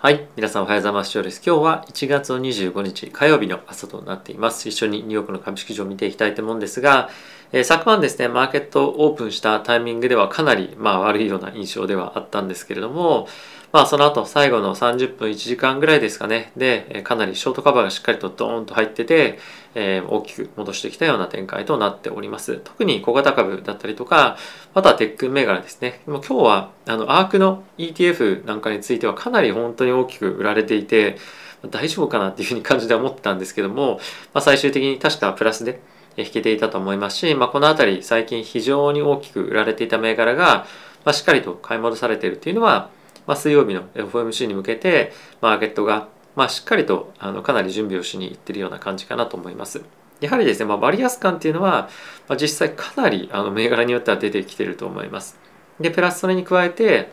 はい。皆さんおはようございます。今日は1月の25日火曜日の朝となっています。一緒にニューヨークの株式市場を見ていきたいと思うんですが、え、昨晩ですね、マーケットオープンしたタイミングではかなり、まあ、悪いような印象ではあったんですけれども、まあその後最後の30分1時間ぐらいですかね。でかなりショートカバーがしっかりとドーンと入ってて、えー、大きく戻してきたような展開となっております。特に小型株だったりとかあとはテック銘柄ですね。もう今日はあのアークの ETF なんかについてはかなり本当に大きく売られていて大丈夫かなっていうふうに感じで思ってたんですけども、まあ、最終的に確かプラスで引けていたと思いますし、まあ、この辺り最近非常に大きく売られていた銘柄が、まあ、しっかりと買い戻されているっていうのはまあ、水曜日の FOMC に向けてマーケットが、まあ、しっかりとあのかなり準備をしにいってるような感じかなと思います。やはりですね、まあ、バリアス感っていうのは、まあ、実際かなりあの銘柄によっては出てきてると思います。で、プラスそれに加えて、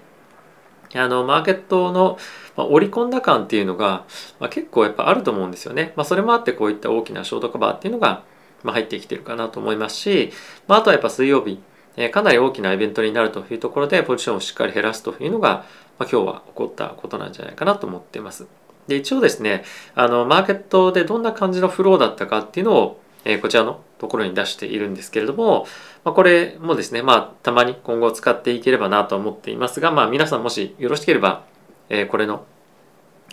あのマーケットの、まあ、織り込んだ感っていうのが、まあ、結構やっぱあると思うんですよね。まあ、それもあってこういった大きなショートカバーっていうのが、ま、入ってきてるかなと思いますし、まあ、あとはやっぱ水曜日、え、かなり大きなイベントになるというところでポジションをしっかり減らすというのが、まあ、今日は起こったことなんじゃないかなと思っています。で一応ですねあのマーケットでどんな感じのフローだったかっていうのを、え、こちらのところに出しているんですけれども、まあ、これもですねまあたまに今後使っていければなと思っていますが、まあ、皆さんもしよろしければ、え、これの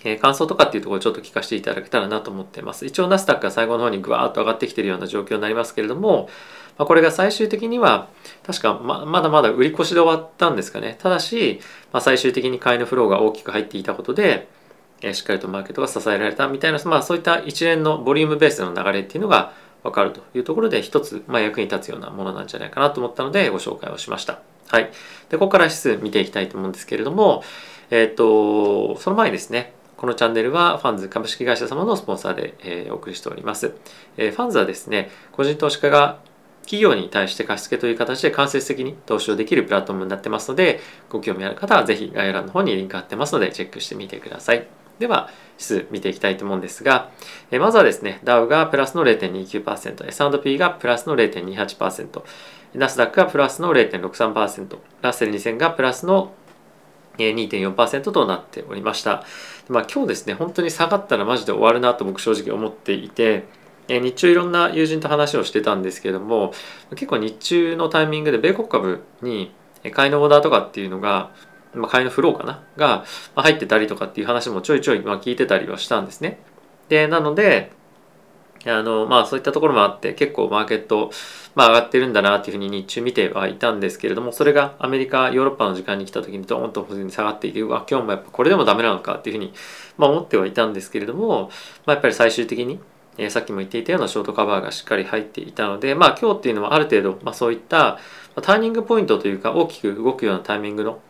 え感想とかっていうところをちょっと聞かせていただけたらなと思ってます。一応ナスダックが最後の方にぐわーっと上がってきてるような状況になりますけれども、まあ、これが最終的には確かままだまだ売り越しで終わったんですかねただし、まあ、最終的に買いのフローが大きく入っていたことで、え、しっかりとマーケットが支えられたみたいな、まあ、そういった一連のボリュームベースの流れっていうのが分かるというところで一つ、まあ、役に立つようなものなんじゃないかなと思ったのでご紹介をしました。はい、でここから指数見ていきたいと思うんですけれども、えっ、とその前にですねこのチャンネルはファンズ株式会社様のスポンサーで、え、お送りしております。え、ファンズはですね、個人投資家が企業に対して貸付という形で間接的に投資をできるプラットフォームになってますので、ご興味ある方はぜひ概要欄の方にリンク貼ってますので、チェックしてみてください。では、指数見ていきたいと思うんですが、えまずはですね、ダウがプラスの0.29%、S&P がプラスの0.28%、ナスダックがプラスの0.63%、ラッセル2000がプラスの2.4%となっておりました。まあ、今日ですね、本当に下がったらマジで終わるなと僕正直思っていて、日中いろんな友人と話をしてたんですけども結構日中のタイミングで米国株に買いのオーダーとかっていうのが、まあ、買いのフローかな？が入ってたりとかっていう話もちょいちょい聞いてたりはしたんですね。でなのであのまあそういったところもあって結構マーケット、まあ、上がってるんだなっていうふうに日中見てはいたんですけれどもそれがアメリカヨーロッパの時間に来た時にドーンと下がっていてうわ今日もやっぱこれでもダメなのかっていうふうに、まあ、思ってはいたんですけれども、まあ、やっぱり最終的にえー、さっきも言っていたようなショートカバーがしっかり入っていたので、まあ、今日っていうのはある程度、まあ、そういったターニングポイントというか大きく動くようなタイミングの、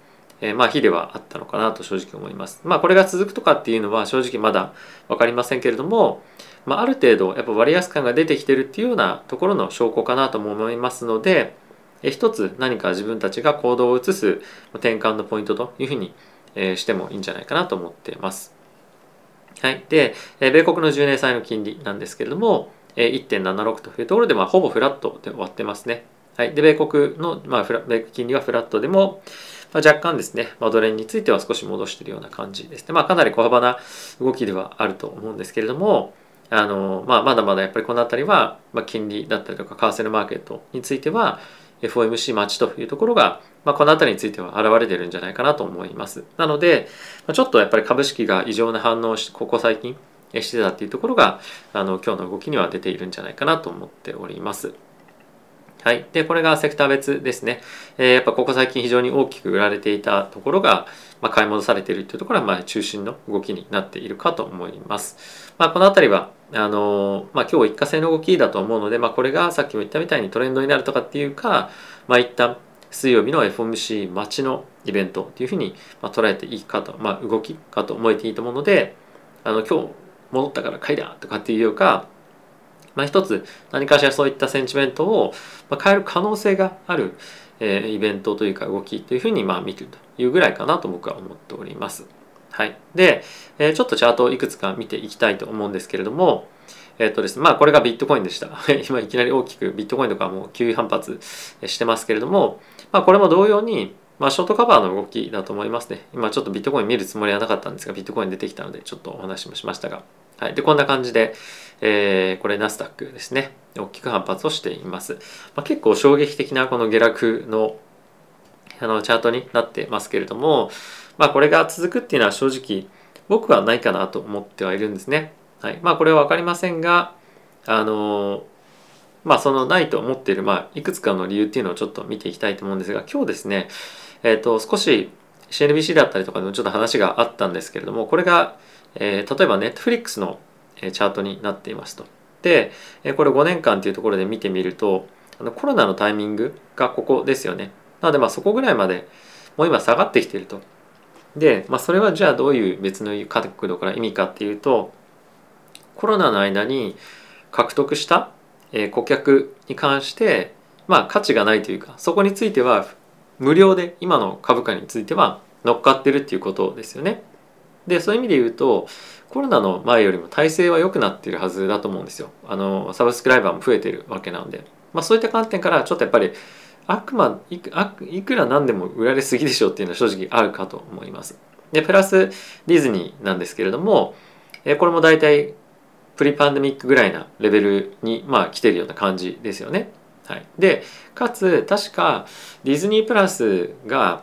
え、まあ日ではあったのかなと正直思います。まあ、これが続くとかっていうのは正直まだ分かりませんけれども、まあ、ある程度やっぱ割安感が出てきてるっていうようなところの証拠かなとも思いますので、一つ何か自分たちが行動を移す転換のポイントというふうに、してもいいんじゃないかなと思っています。はい。で、米国の10年債の金利なんですけれども、1.76というところで、まあ、ほぼフラットで終わってますね。はい。で、米国の、まあ、米金利はフラットでも、まあ、若干ですね、まあ、ドル円については少し戻しているような感じですね。まあ、かなり小幅な動きではあると思うんですけれども、あのまあ、まだまだやっぱりこの辺りは、まあ、金利だったりとか為替のマーケットについては FOMC 待ちというところが、まあ、この辺りについては現れてるんじゃないかなと思います。なので、ちょっとやっぱり株式が異常な反応をここ最近してたっていうところがあの今日の動きには出ているんじゃないかなと思っております。はい。で、これがセクター別ですね。えー、やっぱここ最近非常に大きく売られていたところが、まあ、買い戻されているというところは、まあ、中心の動きになっているかと思います。まあ、この辺りは、あの、まあ、今日一過性の動きだと思うので、まあ、これがさっきも言ったみたいにトレンドになるとかっていうか、まあ、一旦水曜日の FOMC 待ちのイベントというふうに、ま捉えていいかと、まあ、動きかと思えていいと思うので、あの、今日戻ったから買いだとかっていうよか、まあ、一つ何かしらそういったセンチメントを変える可能性がある、え、イベントというか動きというふうにまあ見てるというぐらいかなと僕は思っております。はい。で、えー、ちょっとチャートをいくつか見ていきたいと思うんですけれども、えっとですね、まあこれがビットコインでした。今いきなり大きくビットコインとかも急反発してますけれども、まあこれも同様に、まあ、ショートカバーの動きだと思いますね。今ちょっとビットコイン見るつもりはなかったんですが、ビットコイン出てきたので、ちょっとお話もしましたが。はい。で、こんな感じで、えー、これナスダックですね。大きく反発をしています。まあ、結構衝撃的なこの下落のあのチャートになってますけれども、まあ、これが続くっていうのは正直僕はないかなと思ってはいるんですね。はい。まあ、これは分かりませんが、あのまあそのないと思っている、まあ、いくつかの理由っていうのをちょっと見ていきたいと思うんですが今日ですね、えっ、ー、と少し CNBC だったりとかでもちょっと話があったんですけれどもこれが、えー、例えば Netflix のチャートになっていますと。でこれ5年間っていうところで見てみるとあのコロナのタイミングがここですよね。なのでまあそこぐらいまでもう今下がってきていると。で、まあ、それはじゃあどういう別の角度から意味かっていうとコロナの間に獲得したえ顧客に関してまあ価値がないというかそこについては無料で今の株価については乗っかってるっていうことですよね。でそういう意味で言うとコロナの前よりも体制は良くなってるはずだと思うんですよ。あのサブスクライバーも増えてるわけなので、まあ、そういった観点からちょっとやっぱり悪魔いくいくらなんでも売られすぎでしょうっていうのは正直あるかと思います。でプラスディズニーなんですけれどもこれも大体プリパンデミックぐらいなレベルにまあ来てるような感じですよね。はい、でかつ確かディズニープラスが、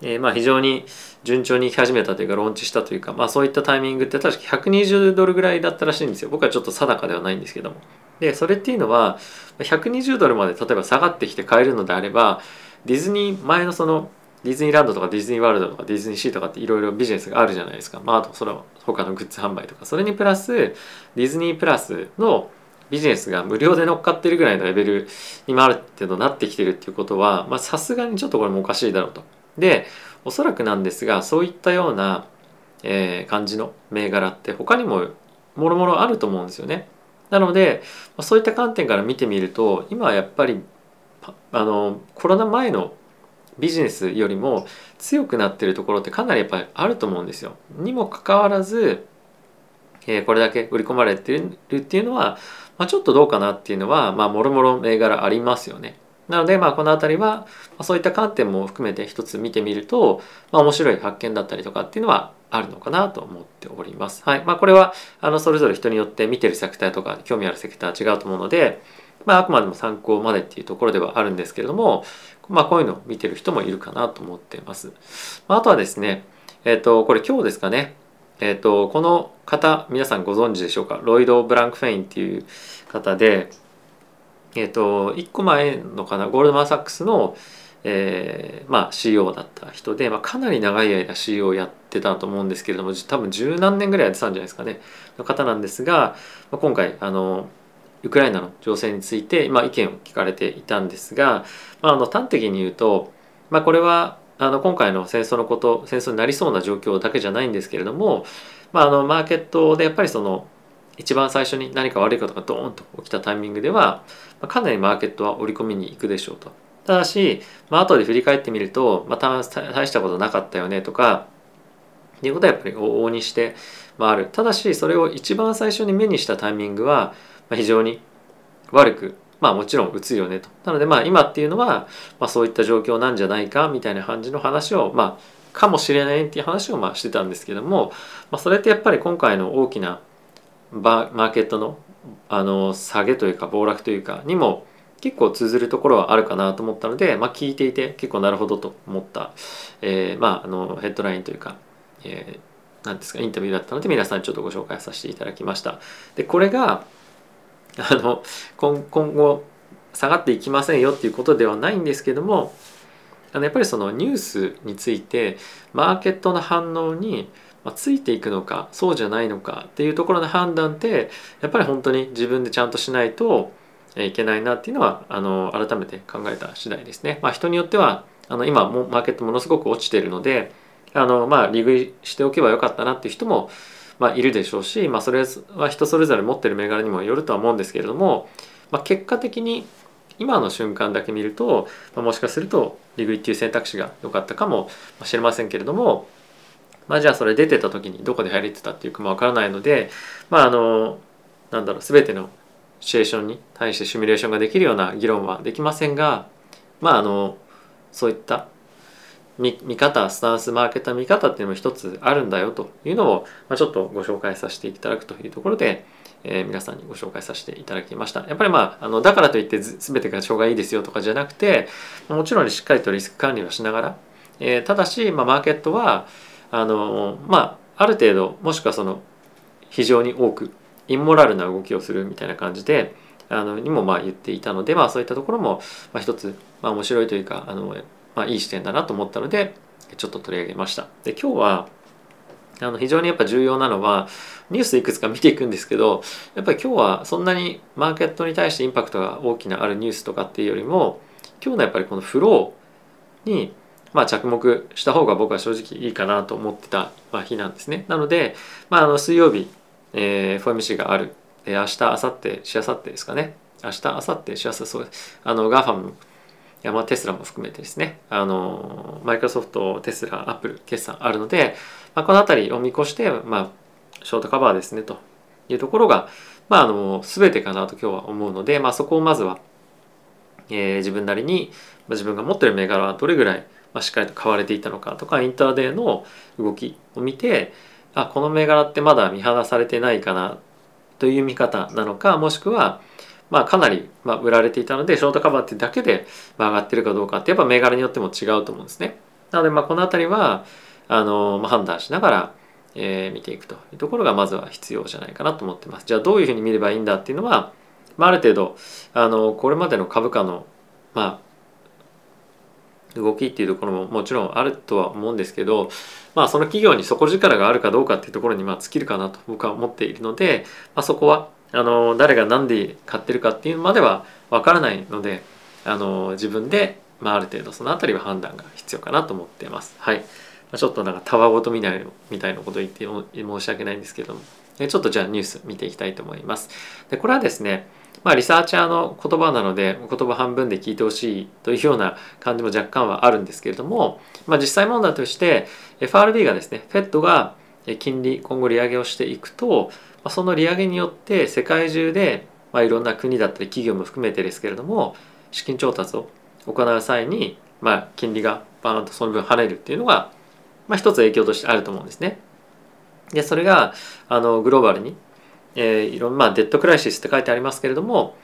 えー、まあ非常に順調に行き始めたというかローンチしたというか、まあ、そういったタイミングって確か120ドルぐらいだったらしいんですよ僕はちょっと定かではないんですけどもでそれっていうのは120ドルまで例えば下がってきて買えるのであればディズニー前のそのディズニーランドとかディズニーワールドとかディズニーシーとかっていろいろビジネスがあるじゃないですか。まあ、あとその他のグッズ販売とか。それにプラスディズニープラスのビジネスが無料で乗っかってるぐらいのレベルにもある程度なってきてるっていうことはさすがにちょっとこれもおかしいだろうと。でおそらくなんですがそういったような、えー、感じの銘柄って他にももろもろあると思うんですよね。なのでそういった観点から見てみると今はやっぱりあのコロナ前のビジネスよりも強くなってるところってかなりやっぱりあると思うんですよ。にもかかわらず、えー、これだけ売り込まれてるっていうのは、まあ、ちょっとどうかなっていうのはまあもろもろ銘柄ありますよね。なのでまあこの辺りは、そういった観点も含めて一つ見てみると、まあ、面白い発見だったりとかっていうのはあるのかなと思っております。はい。まあこれはあのそれぞれ人によって見てるセクターとか興味あるセクター違うと思うので、まあ、あくまでも参考までっていうところではあるんですけれども、まあ、こういうのを見てる人もいるかなと思っています。まあとはですね、えっ、ー、と、これ今日ですかね、えっ、ー、と、この方、皆さんご存知でしょうか、ロイド・ブランク・フェインっていう方で、えっ、ー、と、1個前のかな、ゴールドマン・サックスの、えー、まあ CEO だった人で、まあ、かなり長い間 CEO をやってたと思うんですけれども多分十何年ぐらいやってたんじゃないですかね。の方なんですが、まあ、今回あのウクライナの情勢について、まあ、意見を聞かれていたんですが、まあ、あの端的に言うと、まあ、これはあの今回の戦争のこと戦争になりそうな状況だけじゃないんですけれども、まあ、あのマーケットでやっぱりその一番最初に何か悪いことがドーンと起きたタイミングでは、まあ、かなりマーケットは織り込みに行くでしょうと。ただし、まあ後で振り返ってみると、まあ、大したことなかったよねとかいうことはやっぱり往々にして回る。ただしそれを一番最初に目にしたタイミングは非常に悪くまあもちろん打つよねと。なのでまあ今っていうのは、まあ、そういった状況なんじゃないかみたいな感じの話をまあかもしれないっていう話をまあしてたんですけども、まあ、それってやっぱり今回の大きなマーケットのあの下げというか暴落というかにも結構通ずるところはあるかなと思ったので、まあ、聞いていて結構なるほどと思った、えー、まああのヘッドラインというか、えー、なんですかインタビューだったので皆さんちょっとご紹介させていただきました。でこれがあの今後下がっていきませんよっていうことではないんですけどもあのやっぱりそのニュースについてマーケットの反応についていくのかそうじゃないのかっていうところの判断ってやっぱり本当に自分でちゃんとしないといけないなっていうのはあの改めて考えた次第ですね。まあ、人によってはあの今もマーケットものすごく落ちてるのであのまあ利食いしておけばよかったなっていう人もまあ、いるでしょうし、まあ、それは人それぞれ持ってる銘柄にもよるとは思うんですけれども、まあ、結果的に今の瞬間だけ見ると、もしかすると利食いっていう選択肢が良かったかもしれませんけれども、まあ、じゃあそれ出てた時にどこで入れてたっていうかもわからないのでまああのなんだろう全てのシチュエーションに対してシミュレーションができるような議論はできませんがまああのそういった見見方スタンスマーケットの見方っていうのも一つあるんだよというのを、まあ、ちょっとご紹介させていただくというところで、えー、皆さんにご紹介させていただきました。やっぱりまああのだからといって全てが障害いいですよとかじゃなくてもちろんしっかりとリスク管理をしながら、えー、ただし、まあ、マーケットはあのまあある程度もしくはその非常に多くインモラルな動きをするみたいな感じであのにもまあ言っていたので、まあ、そういったところも、まあ、一つ、まあ、面白いというかあのまあ、いい視点だなと思ったのでちょっと取り上げました。で今日はあの非常にやっぱ重要なのはニュースいくつか見ていくんですけどやっぱり今日はそんなにマーケットに対してインパクトが大きなあるニュースとかっていうよりも今日のやっぱりこのフローにまあ着目した方が僕は正直いいかなと思ってた日なんですね。なので、まあ、あの水曜日、えー、FOMC がある、えー、明日明後日しあさってですかね。明日明後日しあさってそうです。あの GAFAM まあテスラも含めてですね。あのマイクロソフトテスラアップル決算あるので、まあ、この辺りを見越して、まあ、ショートカバーですねというところが、まあ、あの全てかなと今日は思うので、まあ、そこをまずは、えー、自分なりに、まあ、自分が持ってる銘柄はどれぐらい、まあ、しっかりと買われていたのかとかインターデーの動きを見てあこの銘柄ってまだ見放されてないかなという見方なのかもしくはまあ、かなりまあ売られていたのでショートカバーってだけでまあ上がってるかどうかってやっぱ銘柄によっても違うと思うんですね。なのでまあこの辺りはあの、まあ、判断しながら、えー、見ていくというところがまずは必要じゃないかなと思ってます。じゃあどういうふうに見ればいいんだっていうのは、まあ、ある程度あのこれまでの株価のまあ動きっていうところももちろんあるとは思うんですけど、まあ、その企業に底力があるかどうかっていうところにまあ尽きるかなと僕は思っているので、まあ、そこはあの誰が何で買ってるかっていうまではわからないのであの自分で、まあ、ある程度その辺りは判断が必要かなと思っています。はい、ちょっとなんかたわごとみたいみたいなこと言って申し訳ないんですけどもちょっとじゃあニュース見ていきたいと思います。でこれはですねまあ、リサーチャーの言葉なので言葉半分で聞いてほしいというような感じも若干はあるんですけれども、まあ、実際問題として FRB がですね FED が金利今後利上げをしていくとまその利上げによって世界中で、まあ、いろんな国だったり企業も含めてですけれども資金調達を行う際に、まあ、金利がバーンとその分跳ねるっていうのが、まあ、一つ影響としてあると思うんですね。でそれがあのグローバルに、えー、いろんな、まあ、デッドクライシスって書いてありますけれども、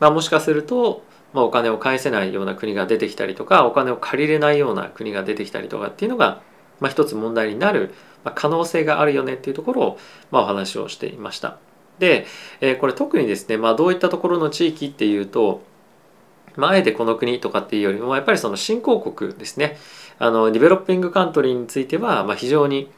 まあ、もしかすると、まあ、お金を返せないような国が出てきたりとかお金を借りれないような国が出てきたりとかっていうのが、まあ、一つ問題になる可能性があるよねっていうところを、まあ、お話をしていました。で、えこれ特にですね、まあ、どういったところの地域っていうと、まあ、あえてこの国とかっていうよりもやっぱりその新興国ですねあのディベロッピングカントリーについては、まあ、非常に、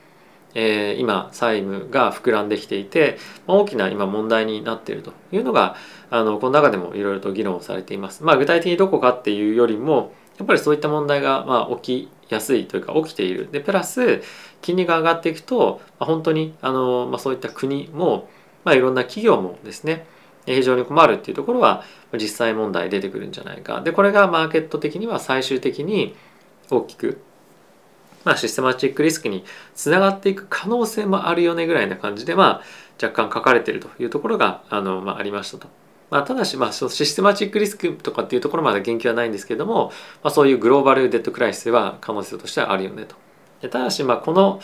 えー、今債務が膨らんできていて、まあ、大きな今問題になっているというのがあのこの中でもいろいろと議論されています。まあ、具体的にどこかっていうよりもやっぱりそういった問題がまあ起きやすいというか起きている。でプラス金利が上がっていくと、まあ、本当にあの、まあ、そういった国も、まあ、いろんな企業もですね非常に困るっていうところは実際問題出てくるんじゃないかでこれがマーケット的には最終的に大きく、まあ、システマチックリスクにつながっていく可能性もあるよねぐらいな感じで、まあ、若干書かれてるというところがあの、まあ、ありましたと。まあ、ただし、まあ、そのシステマチックリスクとかっていうところまで言及はないんですけども、まあ、そういうグローバルデッドクライシスは可能性としてはあるよねと。ただし、まあ、この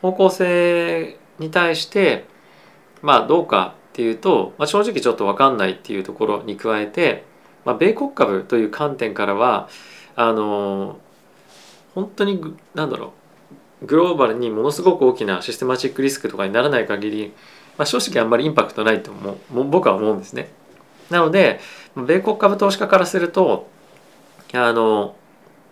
方向性に対してまあどうかっていうと、まあ、正直ちょっと分かんないっていうところに加えて、まあ、米国株という観点からはあの本当に何だろうグローバルにものすごく大きなシステマチックリスクとかにならない限り、まあ、正直あんまりインパクトないと思う僕は思うんですね。なので米国株投資家からするとあの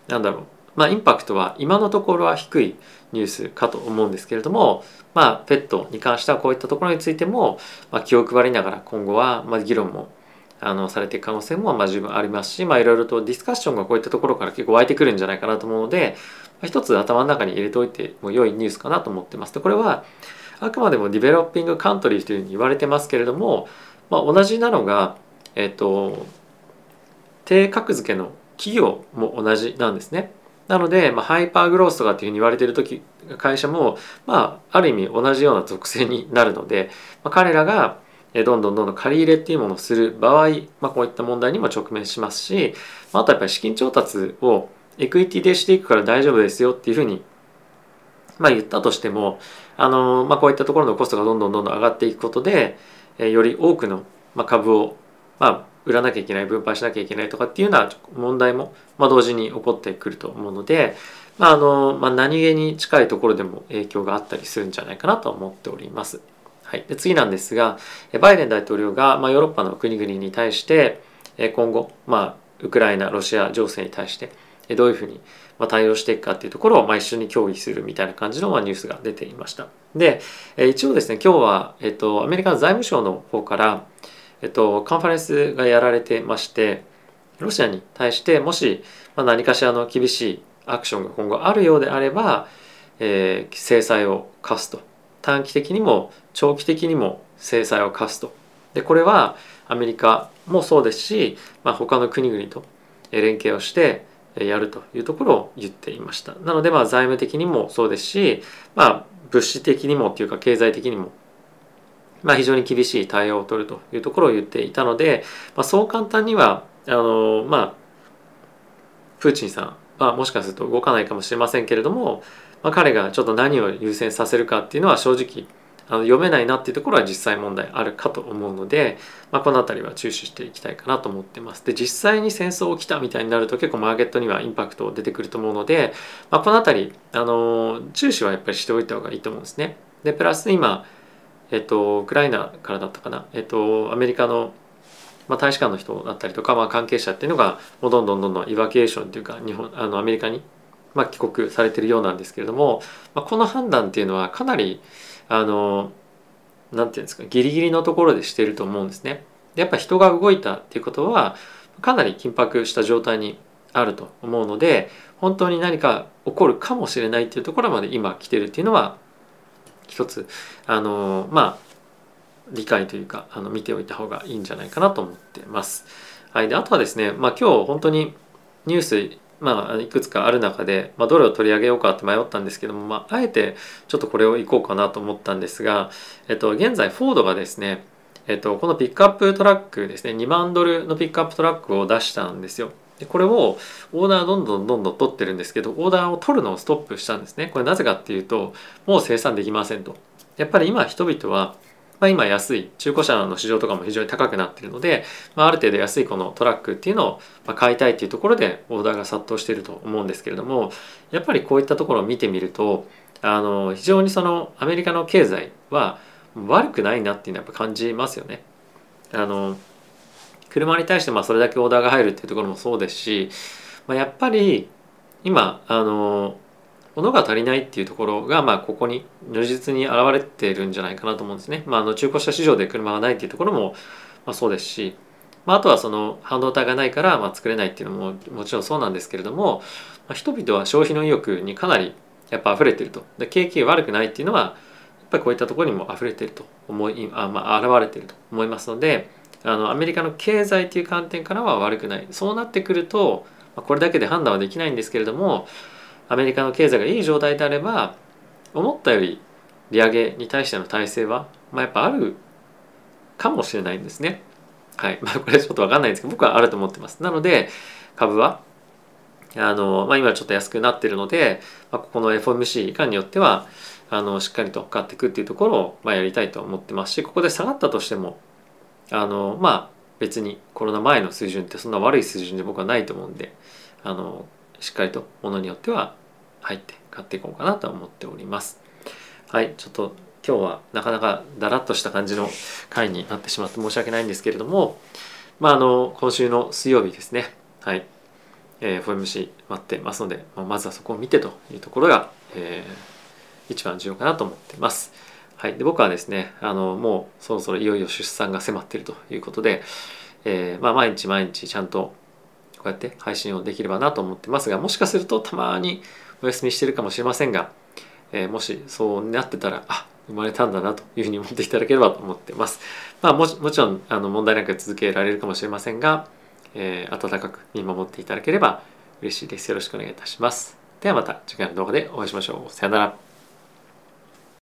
なんだろうまあ、インパクトは今のところは低いニュースかと思うんですけれども、まあ、ペットに関してはこういったところについても、まあ、気を配りながら今後は、まあ、議論もあのされていく可能性もまあ十分ありますし、まあ、いろいろとディスカッションがこういったところから結構湧いてくるんじゃないかなと思うので、まあ、一つ頭の中に入れておいても良いニュースかなと思ってます。でこれはあくまでもディベロッピングカントリーというふうに言われてますけれども、まあ、同じなのが、えっ、と低格付けの企業も同じなんですね。なので、まあ、ハイパーグロースとかっていうふうに言われてる時会社も、まあ、ある意味同じような属性になるので、まあ、彼らがどんどんどんどん借り入れっていうものをする場合、まあ、こういった問題にも直面しますし、まあ、とやっぱり資金調達をエクイティでしていくから大丈夫ですよっていうふうにまあ言ったとしてもあの、まあ、こういったところのコストがどんどんどんどん上がっていくことで、えより多くの株を、まあ、売らなきゃいけない分配しなきゃいけないとかっていうような問題も、まあ、同時に起こってくると思うので、まああのまあ、何気に近いところでも影響があったりするんじゃないかなと思っております。はい、で次なんですがバイデン大統領が、まあ、ヨーロッパの国々に対して今後、まあ、ウクライナロシア情勢に対してどういうふうに対応していくかっていうところをまあ一緒に協議するみたいな感じのニュースが出ていました。で一応ですね今日は、えっと、アメリカの財務省の方から、えっと、カンファレンスがやられてましてロシアに対してもし何かしらの厳しいアクションが今後あるようであれば、えー、制裁を科すと。短期的にも長期的にも制裁を科すと。でこれはアメリカもそうですし、まあ、他の国々と連携をしてやるというところを言っていました。なのでまあ財務的にもそうですし、まあ、物資的にもっていうか経済的にもまあ、非常に厳しい対応を取るというところを言っていたので、まあ、そう簡単にはあのまあプーチンさんはもしかすると動かないかもしれませんけれども、まあ、彼がちょっと何を優先させるかっていうのは正直あの読めないなっていうところは実際問題あるかと思うので、まあ、この辺りは注視していきたいかなと思ってます。で実際に戦争起きたみたいになると結構マーケットにはインパクト出てくると思うので、まあ、この辺りあの注視はやっぱりしておいた方がいいと思うんですね。でプラス今えっと、ウクライナからだったかな、えっと、アメリカの、まあ、大使館の人だったりとか、まあ、関係者っていうのがもうどんどんどんどんイバケーションっていうか日本あのアメリカに、まあ、帰国されてるようなんですけれども、まあ、この判断っていうのはかなりあのなんていうんですかギリギリのところでしてると思うんですね。でやっぱ人が動いたっていうことはかなり緊迫した状態にあると思うので本当に何か起こるかもしれないっていうところまで今来てるっていうのは一つあのまあ理解というかあの見ておいた方がいいんじゃないかなと思ってます。はい、であとはですね、まあ、今日本当にニュースまあ、いくつかある中で、まあ、どれを取り上げようかって迷ったんですけども、まあ、あえてちょっとこれをいこうかなと思ったんですが、えっと、現在フォードがですね、えっと、このピックアップトラックですね2万ドルのピックアップトラックを出したんですよ。でこれをオーダーどんどんどんどん取ってるんですけどオーダーを取るのをストップしたんですねこれなぜかっていうともう生産できませんとやっぱり今人々はまあ、今安い中古車の市場とかも非常に高くなってるので、まあ、ある程度安いこのトラックっていうのを買いたいっていうところでオーダーが殺到していると思うんですけれどもやっぱりこういったところを見てみるとあの非常にそのアメリカの経済は悪くないなっていうのはやっぱ感じますよね。あの車に対してまあそれだけオーダーが入るっていうところもそうですし、まあ、やっぱり今あの物が足りないっていうところがまあここに如実に現れてるんじゃないかなと思うんですね。まあ、あの中古車市場で車がないっていうところもまあそうですし、まあ、あとはその半導体がないからまあ作れないっていうのももちろんそうなんですけれども、まあ、人々は消費の意欲にかなりやっぱ溢れてると。で景気悪くないっていうのはやっぱりこういったところにも溢れてると思いあ、まあ、現れてると思いますのであのアメリカの経済という観点からは悪くないそうなってくると、これだけで判断はできないんですけれどもアメリカの経済がいい状態であれば思ったより利上げに対しての体制は、まあ、やっぱあるかもしれないんですね。はい。まあ、これちょっとわかんないんですけど、僕はあると思ってます。なので、株は、あの、まあ、今ちょっと安くなってるので、まあ、ここの FOMC 以下によっては、あの、しっかりと買っていくっていうところを、まあ、やりたいと思ってますし、ここで下がったとしても、あの、まあ、別にコロナ前の水準ってそんな悪い水準で僕はないと思うんで、あの、しっかりとものによっては入って買っていこうかなと思っております。はいちょっと今日はなかなかだらっとした感じの回になってしまって申し訳ないんですけれどもまああの今週の水曜日ですね。はい、えー、FOMC 待ってますので、まあ、まずはそこを見てというところが、えー、一番重要かなと思ってます。はい、で僕はですねあのもうそろそろいよいよ出産が迫っているということで、えーまあ、毎日毎日ちゃんとこうやって配信をできればなと思ってますがもしかするとたまにお休みしてるかもしれませんが、えー、もしそうなってたらあ生まれたんだなというふうに思っていただければと思ってます。まあ、ももちろんあの問題なく続けられるかもしれませんが、えー、温かく見守っていただければ嬉しいです。よろしくお願いいたします。ではまた次回の動画でお会いしましょう。さよなら。